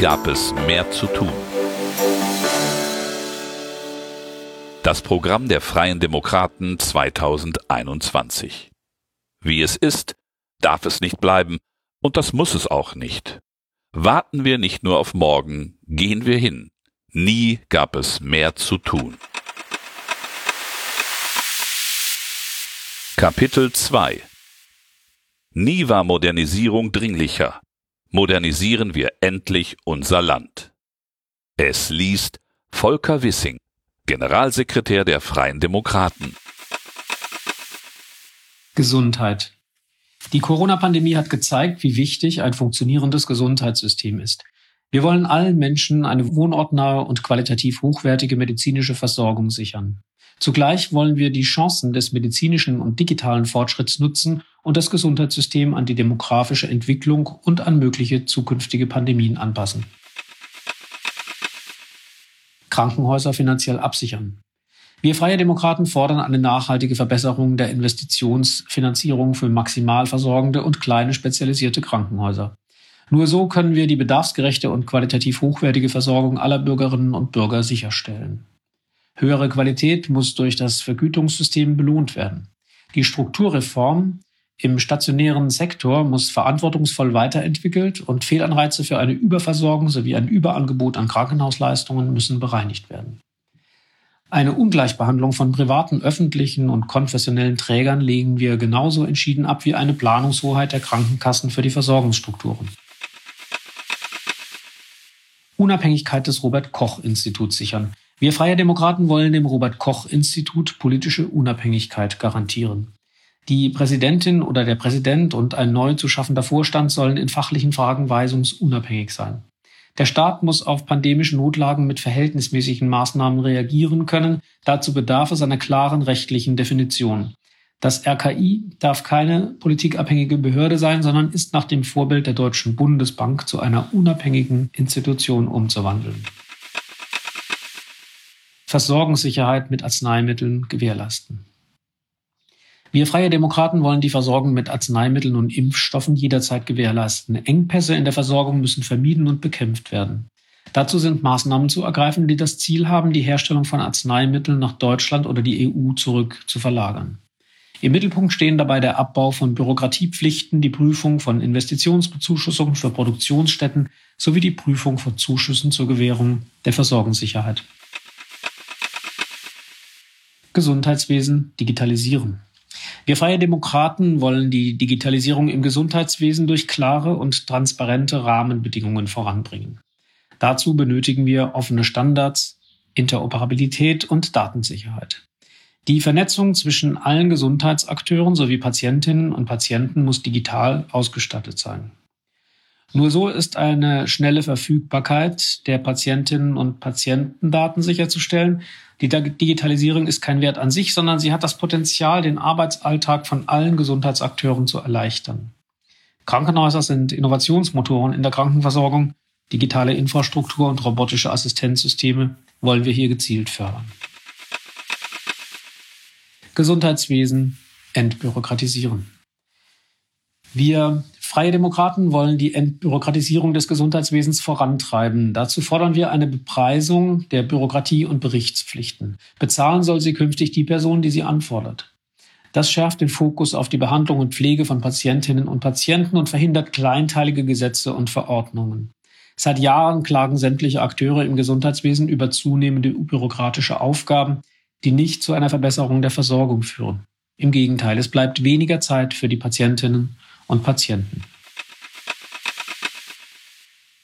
Gab es mehr zu tun. Das Programm der Freien Demokraten 2021. Wie es ist, darf es nicht bleiben, und das muss es auch nicht. Warten wir nicht nur auf morgen, gehen wir hin. Nie gab es mehr zu tun. Kapitel 2 Nie war Modernisierung dringlicher. Modernisieren wir endlich unser Land. Es liest Volker Wissing, Generalsekretär der Freien Demokraten. Gesundheit. Die Corona-Pandemie hat gezeigt, wie wichtig ein funktionierendes Gesundheitssystem ist. Wir wollen allen Menschen eine wohnortnahe und qualitativ hochwertige medizinische Versorgung sichern. Zugleich wollen wir die Chancen des medizinischen und digitalen Fortschritts nutzen und das Gesundheitssystem an die demografische Entwicklung und an mögliche zukünftige Pandemien anpassen. Krankenhäuser finanziell absichern. Wir Freie Demokraten fordern eine nachhaltige Verbesserung der Investitionsfinanzierung für maximal versorgende und kleine spezialisierte Krankenhäuser. Nur so können wir die bedarfsgerechte und qualitativ hochwertige Versorgung aller Bürgerinnen und Bürger sicherstellen. Höhere Qualität muss durch das Vergütungssystem belohnt werden. Die Strukturreform im stationären Sektor muss verantwortungsvoll weiterentwickelt und Fehlanreize für eine Überversorgung sowie ein Überangebot an Krankenhausleistungen müssen bereinigt werden. Eine Ungleichbehandlung von privaten, öffentlichen und konfessionellen Trägern legen wir genauso entschieden ab wie eine Planungshoheit der Krankenkassen für die Versorgungsstrukturen. Unabhängigkeit des Robert Koch Instituts sichern. Wir Freie Demokraten wollen dem Robert Koch Institut politische Unabhängigkeit garantieren. Die Präsidentin oder der Präsident und ein neu zu schaffender Vorstand sollen in fachlichen Fragen weisungsunabhängig sein. Der Staat muss auf pandemische Notlagen mit verhältnismäßigen Maßnahmen reagieren können. Dazu bedarf es einer klaren rechtlichen Definition. Das RKI darf keine politikabhängige Behörde sein, sondern ist nach dem Vorbild der Deutschen Bundesbank zu einer unabhängigen Institution umzuwandeln. Versorgungssicherheit mit Arzneimitteln gewährleisten. Wir Freie Demokraten wollen die Versorgung mit Arzneimitteln und Impfstoffen jederzeit gewährleisten. Engpässe in der Versorgung müssen vermieden und bekämpft werden. Dazu sind Maßnahmen zu ergreifen, die das Ziel haben, die Herstellung von Arzneimitteln nach Deutschland oder die EU zurück zu verlagern. Im Mittelpunkt stehen dabei der Abbau von Bürokratiepflichten, die Prüfung von Investitionsbezuschussungen für Produktionsstätten sowie die Prüfung von Zuschüssen zur Gewährung der Versorgungssicherheit. Gesundheitswesen digitalisieren. Wir Freie Demokraten wollen die Digitalisierung im Gesundheitswesen durch klare und transparente Rahmenbedingungen voranbringen. Dazu benötigen wir offene Standards, Interoperabilität und Datensicherheit. Die Vernetzung zwischen allen Gesundheitsakteuren sowie Patientinnen und Patienten muss digital ausgestattet sein. Nur so ist eine schnelle Verfügbarkeit der Patientinnen und Patientendaten sicherzustellen. Die Digitalisierung ist kein Wert an sich, sondern sie hat das Potenzial, den Arbeitsalltag von allen Gesundheitsakteuren zu erleichtern. Krankenhäuser sind Innovationsmotoren in der Krankenversorgung. Digitale Infrastruktur und robotische Assistenzsysteme wollen wir hier gezielt fördern. Gesundheitswesen entbürokratisieren. Wir Freie Demokraten wollen die Entbürokratisierung des Gesundheitswesens vorantreiben. Dazu fordern wir eine Bepreisung der Bürokratie und Berichtspflichten. Bezahlen soll sie künftig die Person, die sie anfordert. Das schärft den Fokus auf die Behandlung und Pflege von Patientinnen und Patienten und verhindert kleinteilige Gesetze und Verordnungen. Seit Jahren klagen sämtliche Akteure im Gesundheitswesen über zunehmende bürokratische Aufgaben, die nicht zu einer Verbesserung der Versorgung führen. Im Gegenteil, es bleibt weniger Zeit für die Patientinnen und Patienten.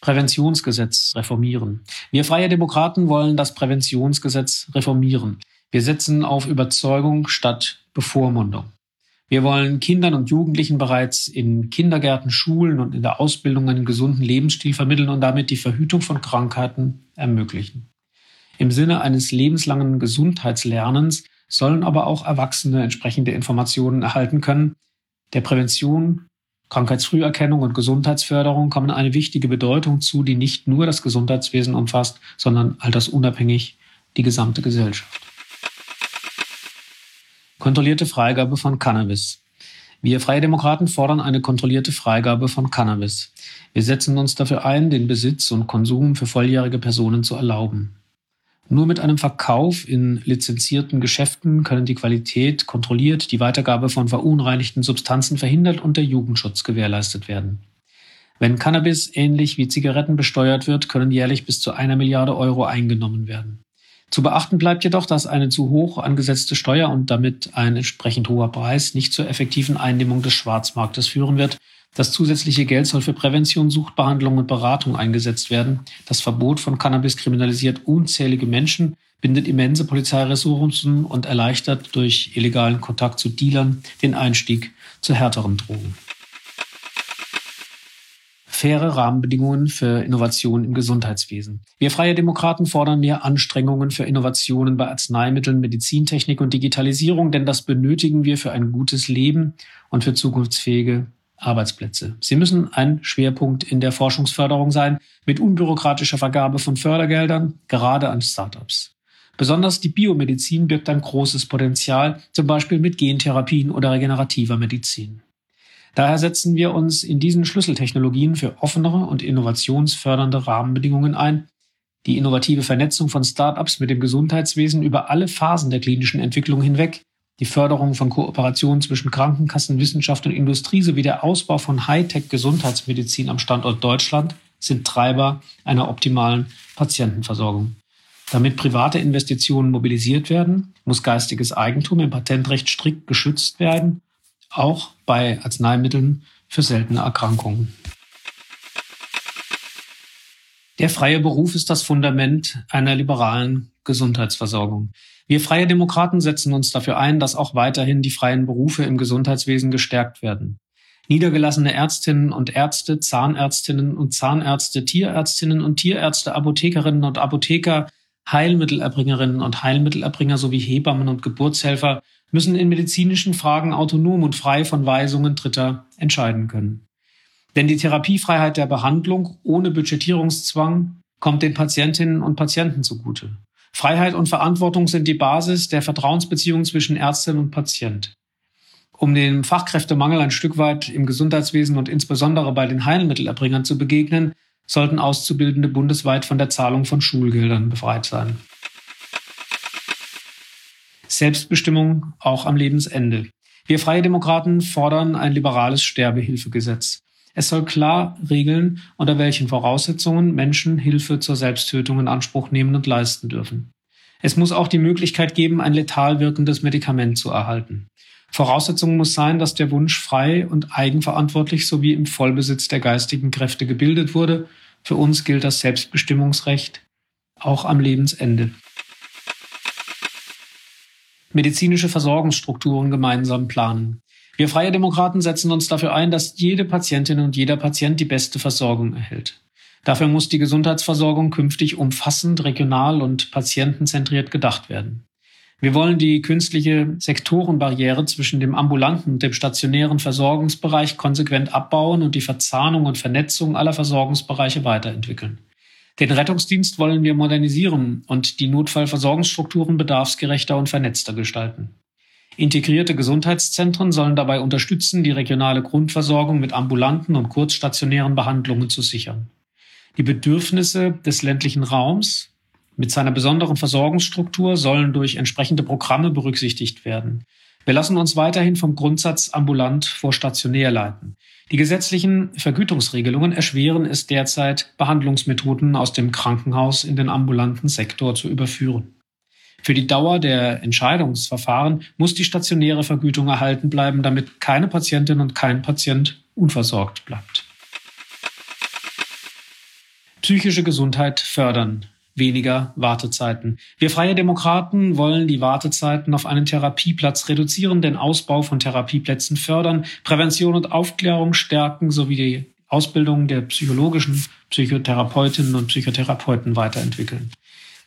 Präventionsgesetz reformieren. Wir Freie Demokraten wollen das Präventionsgesetz reformieren. Wir setzen auf Überzeugung statt Bevormundung. Wir wollen Kindern und Jugendlichen bereits in Kindergärten, Schulen und in der Ausbildung einen gesunden Lebensstil vermitteln und damit die Verhütung von Krankheiten ermöglichen. Im Sinne eines lebenslangen Gesundheitslernens sollen aber auch Erwachsene entsprechende Informationen erhalten können, der Prävention Krankheitsfrüherkennung und Gesundheitsförderung kommen eine wichtige Bedeutung zu, die nicht nur das Gesundheitswesen umfasst, sondern altersunabhängig die gesamte Gesellschaft. Kontrollierte Freigabe von Cannabis. Wir Freie Demokraten fordern eine kontrollierte Freigabe von Cannabis. Wir setzen uns dafür ein, den Besitz und Konsum für volljährige Personen zu erlauben. Nur mit einem Verkauf in lizenzierten Geschäften können die Qualität kontrolliert, die Weitergabe von verunreinigten Substanzen verhindert und der Jugendschutz gewährleistet werden. Wenn Cannabis ähnlich wie Zigaretten besteuert wird, können jährlich bis zu einer Milliarde Euro eingenommen werden. Zu beachten bleibt jedoch, dass eine zu hoch angesetzte Steuer und damit ein entsprechend hoher Preis nicht zur effektiven Eindämmung des Schwarzmarktes führen wird. Das zusätzliche Geld soll für Prävention, Suchtbehandlung und Beratung eingesetzt werden. Das Verbot von Cannabis kriminalisiert unzählige Menschen, bindet immense Polizeiressourcen und erleichtert durch illegalen Kontakt zu Dealern den Einstieg zu härteren Drogen faire Rahmenbedingungen für Innovation im Gesundheitswesen. Wir Freie Demokraten fordern mehr Anstrengungen für Innovationen bei Arzneimitteln, Medizintechnik und Digitalisierung, denn das benötigen wir für ein gutes Leben und für zukunftsfähige Arbeitsplätze. Sie müssen ein Schwerpunkt in der Forschungsförderung sein, mit unbürokratischer Vergabe von Fördergeldern, gerade an Startups. Besonders die Biomedizin birgt ein großes Potenzial, zum Beispiel mit Gentherapien oder regenerativer Medizin. Daher setzen wir uns in diesen Schlüsseltechnologien für offenere und innovationsfördernde Rahmenbedingungen ein, die innovative Vernetzung von Start-ups mit dem Gesundheitswesen über alle Phasen der klinischen Entwicklung hinweg, die Förderung von Kooperationen zwischen Krankenkassen, Wissenschaft und Industrie sowie der Ausbau von Hightech-Gesundheitsmedizin am Standort Deutschland sind Treiber einer optimalen Patientenversorgung. Damit private Investitionen mobilisiert werden, muss geistiges Eigentum im Patentrecht strikt geschützt werden auch bei Arzneimitteln für seltene Erkrankungen. Der freie Beruf ist das Fundament einer liberalen Gesundheitsversorgung. Wir freie Demokraten setzen uns dafür ein, dass auch weiterhin die freien Berufe im Gesundheitswesen gestärkt werden. Niedergelassene Ärztinnen und Ärzte, Zahnärztinnen und Zahnärzte, Tierärztinnen und Tierärzte, Apothekerinnen und Apotheker, Heilmittelerbringerinnen und Heilmittelerbringer sowie Hebammen und Geburtshelfer müssen in medizinischen Fragen autonom und frei von Weisungen Dritter entscheiden können. Denn die Therapiefreiheit der Behandlung ohne Budgetierungszwang kommt den Patientinnen und Patienten zugute. Freiheit und Verantwortung sind die Basis der Vertrauensbeziehung zwischen Ärztin und Patient. Um dem Fachkräftemangel ein Stück weit im Gesundheitswesen und insbesondere bei den Heilmittelerbringern zu begegnen, sollten Auszubildende bundesweit von der Zahlung von Schulgeldern befreit sein. Selbstbestimmung auch am Lebensende. Wir Freie Demokraten fordern ein liberales Sterbehilfegesetz. Es soll klar regeln, unter welchen Voraussetzungen Menschen Hilfe zur Selbsttötung in Anspruch nehmen und leisten dürfen. Es muss auch die Möglichkeit geben, ein letal wirkendes Medikament zu erhalten. Voraussetzung muss sein, dass der Wunsch frei und eigenverantwortlich sowie im Vollbesitz der geistigen Kräfte gebildet wurde. Für uns gilt das Selbstbestimmungsrecht auch am Lebensende medizinische Versorgungsstrukturen gemeinsam planen. Wir Freie Demokraten setzen uns dafür ein, dass jede Patientin und jeder Patient die beste Versorgung erhält. Dafür muss die Gesundheitsversorgung künftig umfassend, regional und patientenzentriert gedacht werden. Wir wollen die künstliche Sektorenbarriere zwischen dem ambulanten und dem stationären Versorgungsbereich konsequent abbauen und die Verzahnung und Vernetzung aller Versorgungsbereiche weiterentwickeln. Den Rettungsdienst wollen wir modernisieren und die Notfallversorgungsstrukturen bedarfsgerechter und vernetzter gestalten. Integrierte Gesundheitszentren sollen dabei unterstützen, die regionale Grundversorgung mit ambulanten und kurzstationären Behandlungen zu sichern. Die Bedürfnisse des ländlichen Raums mit seiner besonderen Versorgungsstruktur sollen durch entsprechende Programme berücksichtigt werden. Wir lassen uns weiterhin vom Grundsatz ambulant vor stationär leiten. Die gesetzlichen Vergütungsregelungen erschweren es derzeit, Behandlungsmethoden aus dem Krankenhaus in den ambulanten Sektor zu überführen. Für die Dauer der Entscheidungsverfahren muss die stationäre Vergütung erhalten bleiben, damit keine Patientin und kein Patient unversorgt bleibt. Psychische Gesundheit fördern weniger Wartezeiten. Wir Freie Demokraten wollen die Wartezeiten auf einen Therapieplatz reduzieren, den Ausbau von Therapieplätzen fördern, Prävention und Aufklärung stärken sowie die Ausbildung der psychologischen Psychotherapeutinnen und Psychotherapeuten weiterentwickeln.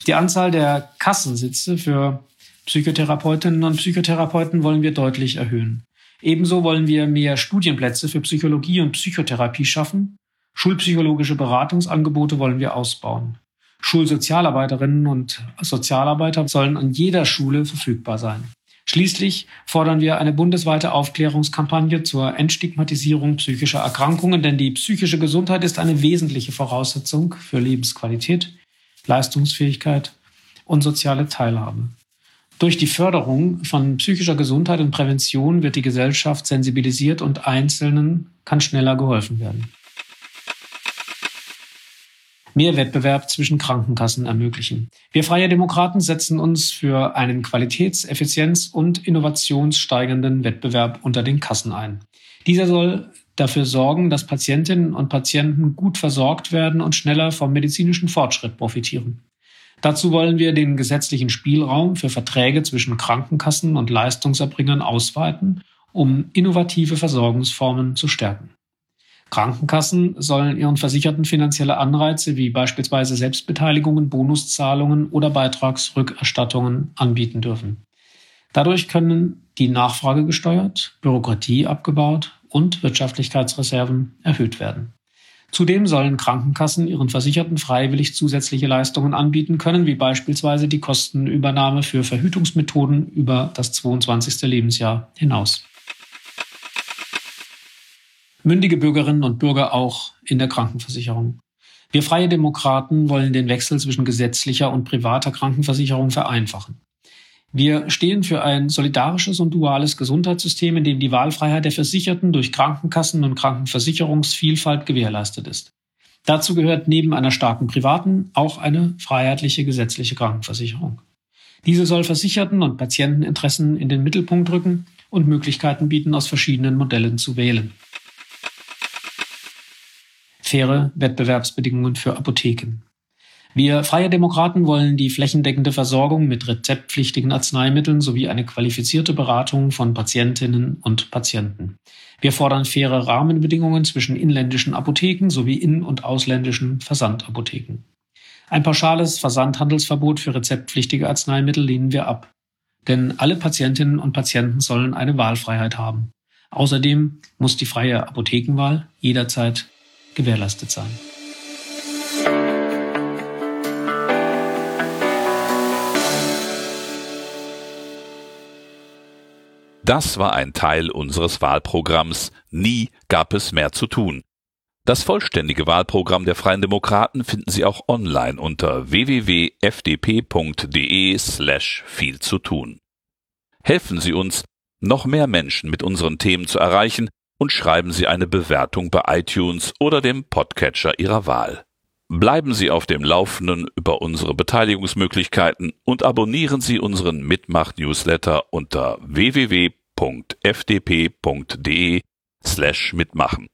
Die Anzahl der Kassensitze für Psychotherapeutinnen und Psychotherapeuten wollen wir deutlich erhöhen. Ebenso wollen wir mehr Studienplätze für Psychologie und Psychotherapie schaffen. Schulpsychologische Beratungsangebote wollen wir ausbauen. Schulsozialarbeiterinnen und Sozialarbeiter sollen an jeder Schule verfügbar sein. Schließlich fordern wir eine bundesweite Aufklärungskampagne zur Entstigmatisierung psychischer Erkrankungen, denn die psychische Gesundheit ist eine wesentliche Voraussetzung für Lebensqualität, Leistungsfähigkeit und soziale Teilhabe. Durch die Förderung von psychischer Gesundheit und Prävention wird die Gesellschaft sensibilisiert und Einzelnen kann schneller geholfen werden. Mehr Wettbewerb zwischen Krankenkassen ermöglichen. Wir Freie Demokraten setzen uns für einen qualitäts-, effizienz- und innovationssteigenden Wettbewerb unter den Kassen ein. Dieser soll dafür sorgen, dass Patientinnen und Patienten gut versorgt werden und schneller vom medizinischen Fortschritt profitieren. Dazu wollen wir den gesetzlichen Spielraum für Verträge zwischen Krankenkassen und Leistungserbringern ausweiten, um innovative Versorgungsformen zu stärken. Krankenkassen sollen ihren Versicherten finanzielle Anreize wie beispielsweise Selbstbeteiligungen, Bonuszahlungen oder Beitragsrückerstattungen anbieten dürfen. Dadurch können die Nachfrage gesteuert, Bürokratie abgebaut und Wirtschaftlichkeitsreserven erhöht werden. Zudem sollen Krankenkassen ihren Versicherten freiwillig zusätzliche Leistungen anbieten können, wie beispielsweise die Kostenübernahme für Verhütungsmethoden über das 22. Lebensjahr hinaus. Mündige Bürgerinnen und Bürger auch in der Krankenversicherung. Wir Freie Demokraten wollen den Wechsel zwischen gesetzlicher und privater Krankenversicherung vereinfachen. Wir stehen für ein solidarisches und duales Gesundheitssystem, in dem die Wahlfreiheit der Versicherten durch Krankenkassen und Krankenversicherungsvielfalt gewährleistet ist. Dazu gehört neben einer starken privaten auch eine freiheitliche gesetzliche Krankenversicherung. Diese soll Versicherten und Patienteninteressen in den Mittelpunkt rücken und Möglichkeiten bieten, aus verschiedenen Modellen zu wählen. Faire Wettbewerbsbedingungen für Apotheken. Wir Freie Demokraten wollen die flächendeckende Versorgung mit rezeptpflichtigen Arzneimitteln sowie eine qualifizierte Beratung von Patientinnen und Patienten. Wir fordern faire Rahmenbedingungen zwischen inländischen Apotheken sowie in- und ausländischen Versandapotheken. Ein pauschales Versandhandelsverbot für rezeptpflichtige Arzneimittel lehnen wir ab. Denn alle Patientinnen und Patienten sollen eine Wahlfreiheit haben. Außerdem muss die freie Apothekenwahl jederzeit gewährleistet sein. Das war ein Teil unseres Wahlprogramms Nie gab es mehr zu tun. Das vollständige Wahlprogramm der Freien Demokraten finden Sie auch online unter www.fdp.de slash viel zu tun. Helfen Sie uns, noch mehr Menschen mit unseren Themen zu erreichen und schreiben Sie eine Bewertung bei iTunes oder dem Podcatcher Ihrer Wahl. Bleiben Sie auf dem Laufenden über unsere Beteiligungsmöglichkeiten und abonnieren Sie unseren Mitmach-Newsletter unter www.fdp.de slash mitmachen.